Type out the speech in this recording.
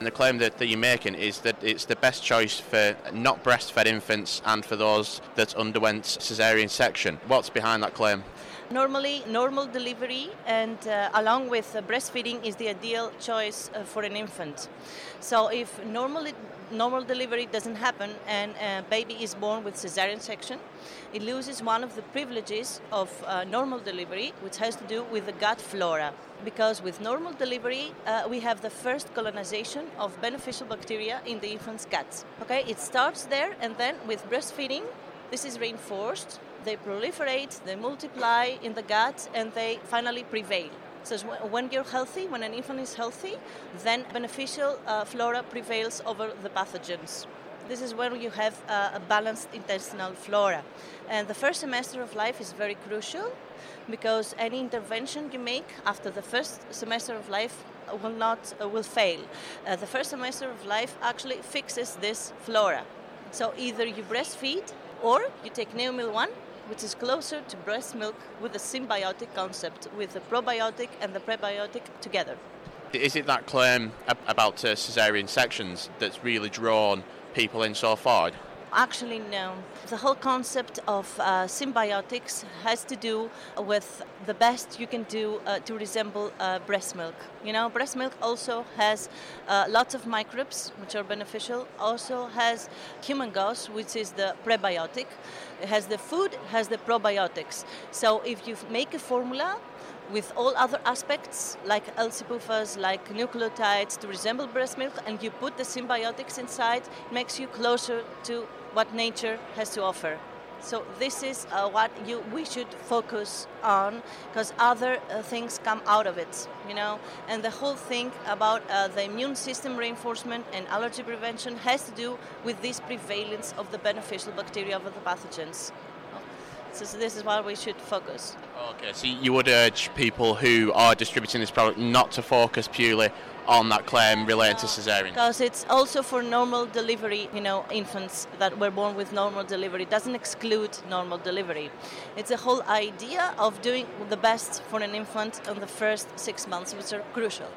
And the claim that, that you're making is that it's the best choice for not breastfed infants and for those that underwent caesarean section. What's behind that claim? Normally, normal delivery and uh, along with uh, breastfeeding is the ideal choice uh, for an infant. So, if normally normal delivery doesn't happen and a baby is born with cesarean section, it loses one of the privileges of uh, normal delivery, which has to do with the gut flora. Because with normal delivery, uh, we have the first colonization of beneficial bacteria in the infant's gut. Okay, it starts there, and then with breastfeeding, this is reinforced they proliferate, they multiply in the gut, and they finally prevail. So when you're healthy, when an infant is healthy, then beneficial uh, flora prevails over the pathogens. This is when you have uh, a balanced intestinal flora. And the first semester of life is very crucial because any intervention you make after the first semester of life will not uh, will fail. Uh, the first semester of life actually fixes this flora. So either you breastfeed or you take Neomil 1 which is closer to breast milk with a synbiotic concept, with the probiotic and the prebiotic together. Is it that claim about uh, cesarean sections that's really drawn people in so far? Actually, no. The whole concept of uh, synbiotics has to do with the best you can do uh, to resemble uh, breast milk. You know, breast milk also has uh, lots of microbes, which are beneficial. Also has human gauze, which is the prebiotic. It has the food, has the probiotics. So if you make a formula with all other aspects like L-CPUFAs, like nucleotides to resemble breast milk, and you put the synbiotics inside, it makes you closer to what nature has to offer. So this is uh, what you we should focus on because other uh, things come out of it, you know. And the whole thing about uh, the immune system reinforcement and allergy prevention has to do with this prevalence of the beneficial bacteria over the pathogens. So, so this is why we should focus. Okay, so you would urge people who are distributing this product not to focus purely on that claim relating to cesarean? Because it's also for normal delivery, you know, infants that were born with normal delivery. It doesn't exclude normal delivery. It's a whole idea of doing the best for an infant in the first six months, which are crucial.